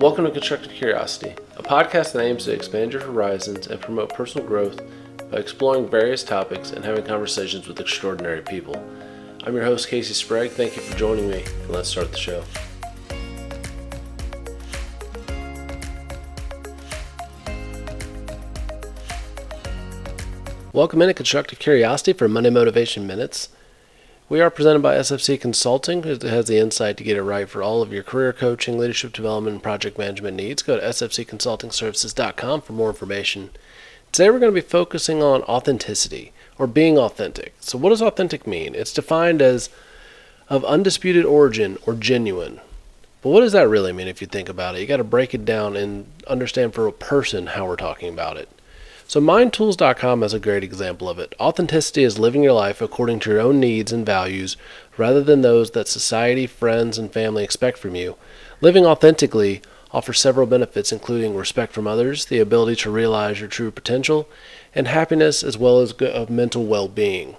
Welcome to Constructive Curiosity, a podcast that aims to expand your horizons and promote personal growth by exploring various topics and having conversations with extraordinary people. I'm your host, Casey Sprague. Thank you for joining me, and let's start the show. Welcome in into Constructive Curiosity for Monday Motivation Minutes. We are presented by SFC Consulting, who has the insight to get it right for all of your career coaching, leadership development, and project management needs. Go to sfcconsultingservices.com for more information. Today we're going to be focusing on authenticity or being authentic. So, what does authentic mean? It's defined as of undisputed origin or genuine. But what does that really mean if you think about it? You got to break it down and understand for a person how we're talking about it. So, mindtools.com is a great example of it. Authenticity is living your life according to your own needs and values rather than those that society, friends, and family expect from you. Living authentically offers several benefits, including respect from others, the ability to realize your true potential, and happiness as well as mental well being.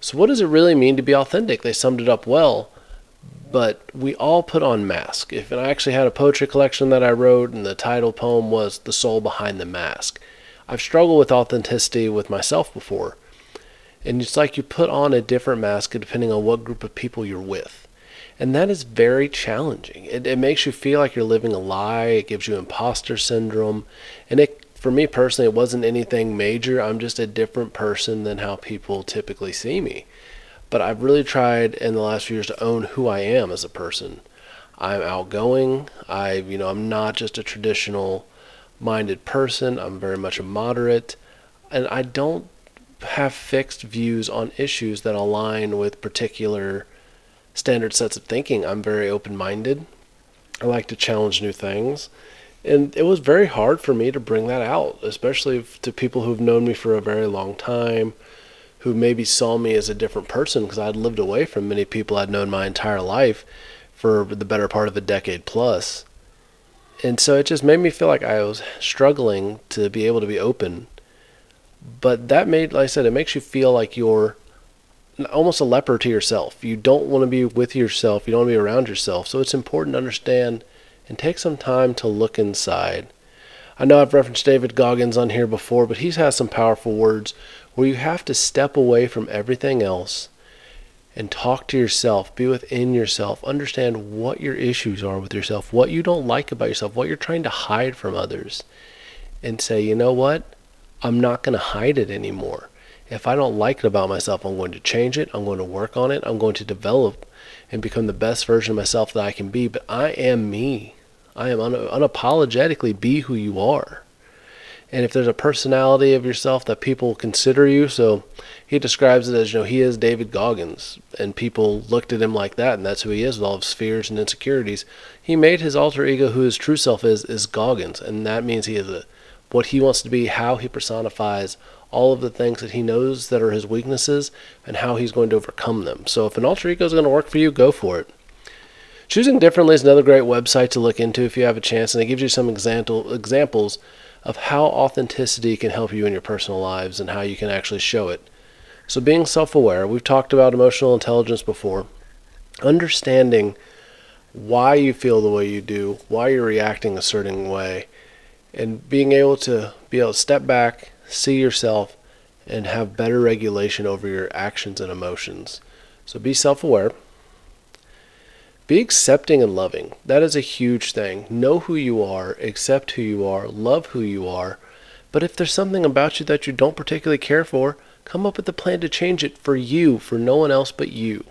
So, what does it really mean to be authentic? They summed it up well but we all put on masks. If I actually had a poetry collection that I wrote, and the title poem was "The Soul Behind the Mask," I've struggled with authenticity with myself before. And it's like you put on a different mask depending on what group of people you're with. And that is very challenging. It, it makes you feel like you're living a lie. It gives you imposter syndrome. And it, for me personally, it wasn't anything major. I'm just a different person than how people typically see me. But I've really tried in the last few years to own who I am as a person. I'm outgoing. I, you know, I'm not just a traditional minded person. I'm very much a moderate. And I don't have fixed views on issues that align with particular standard sets of thinking. I'm very open minded. I like to challenge new things. And it was very hard for me to bring that out, especially to people who've known me for a very long time, who maybe saw me as a different person because I'd lived away from many people I'd known my entire life for the better part of a decade plus and so it just made me feel like I was struggling to be able to be open. But that made, like I said, it makes you feel like you're almost a leper to yourself. You don't want to be with yourself. You don't want to be around yourself. So it's important to understand and take some time to look inside. I know I've referenced David Goggins on here before, but he's has some powerful words where you have to step away from everything else and talk to yourself, be within yourself, understand what your issues are with yourself, what you don't like about yourself, what you're trying to hide from others, and say, you know what? I'm not going to hide it anymore. If I don't like it about myself, I'm going to change it. I'm going to work on it. I'm going to develop and become the best version of myself that I can be. But I am me. I am un- unapologetically be who you are and if there's a personality of yourself that people consider you so he describes it as you know he is david goggins and people looked at him like that and that's who he is with all of his fears and insecurities. He made his alter ego who his true self is is goggins and that means he is a, what he wants to be how he personifies all of the things that he knows that are his weaknesses and how he's going to overcome them. So if an alter ego is going to work for you go for it. Choosing differently is another great website to look into if you have a chance and it gives you some example examples of how authenticity can help you in your personal lives and how you can actually show it. So, being self aware, we've talked about emotional intelligence before, understanding why you feel the way you do, why you're reacting a certain way, and being able to be able to step back, see yourself, and have better regulation over your actions and emotions. So, be self aware. Be accepting and loving. That is a huge thing. Know who you are, accept who you are, love who you are. But if there's something about you that you don't particularly care for, come up with a plan to change it for you, for no one else but you.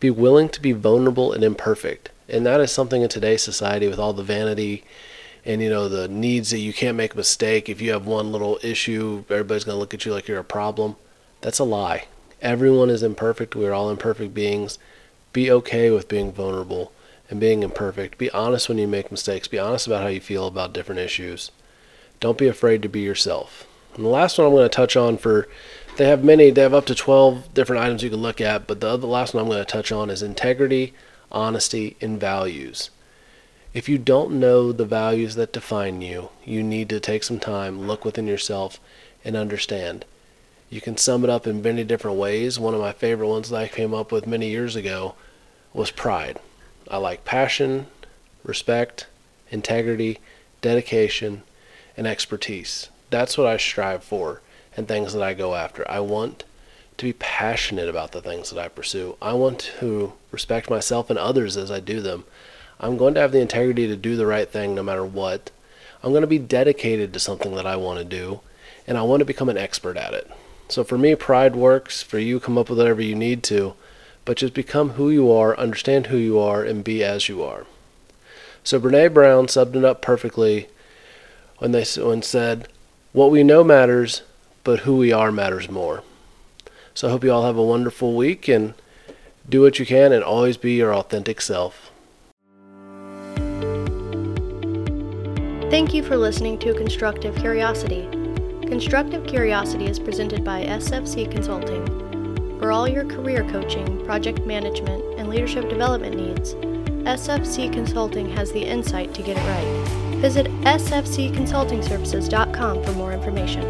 Be willing to be vulnerable and imperfect. And that is something in today's society with all the vanity and you know the needs that you can't make a mistake. If you have one little issue, everybody's going to look at you like you're a problem. That's a lie. Everyone is imperfect. We are all imperfect beings. Be okay with being vulnerable and being imperfect. Be honest when you make mistakes. Be honest about how you feel about different issues. Don't be afraid to be yourself. And the last one I'm going to touch on for they have many, they have up to 12 different items you can look at, but the other last one I'm going to touch on is integrity, honesty, and values. If you don't know the values that define you, you need to take some time, look within yourself, and understand you can sum it up in many different ways. One of my favorite ones that I came up with many years ago was pride. I like passion, respect, integrity, dedication, and expertise. That's what I strive for and things that I go after. I want to be passionate about the things that I pursue. I want to respect myself and others as I do them. I'm going to have the integrity to do the right thing no matter what. I'm going to be dedicated to something that I want to do, and I want to become an expert at it. So for me, pride works. For you, come up with whatever you need to, but just become who you are, understand who you are, and be as you are. So Brene Brown summed it up perfectly when they when said, "What we know matters, but who we are matters more." So I hope you all have a wonderful week and do what you can and always be your authentic self. Thank you for listening to Constructive Curiosity. Constructive Curiosity is presented by SFC Consulting. For all your career coaching, project management, and leadership development needs, SFC Consulting has the insight to get it right. Visit sfcconsultingservices.com for more information.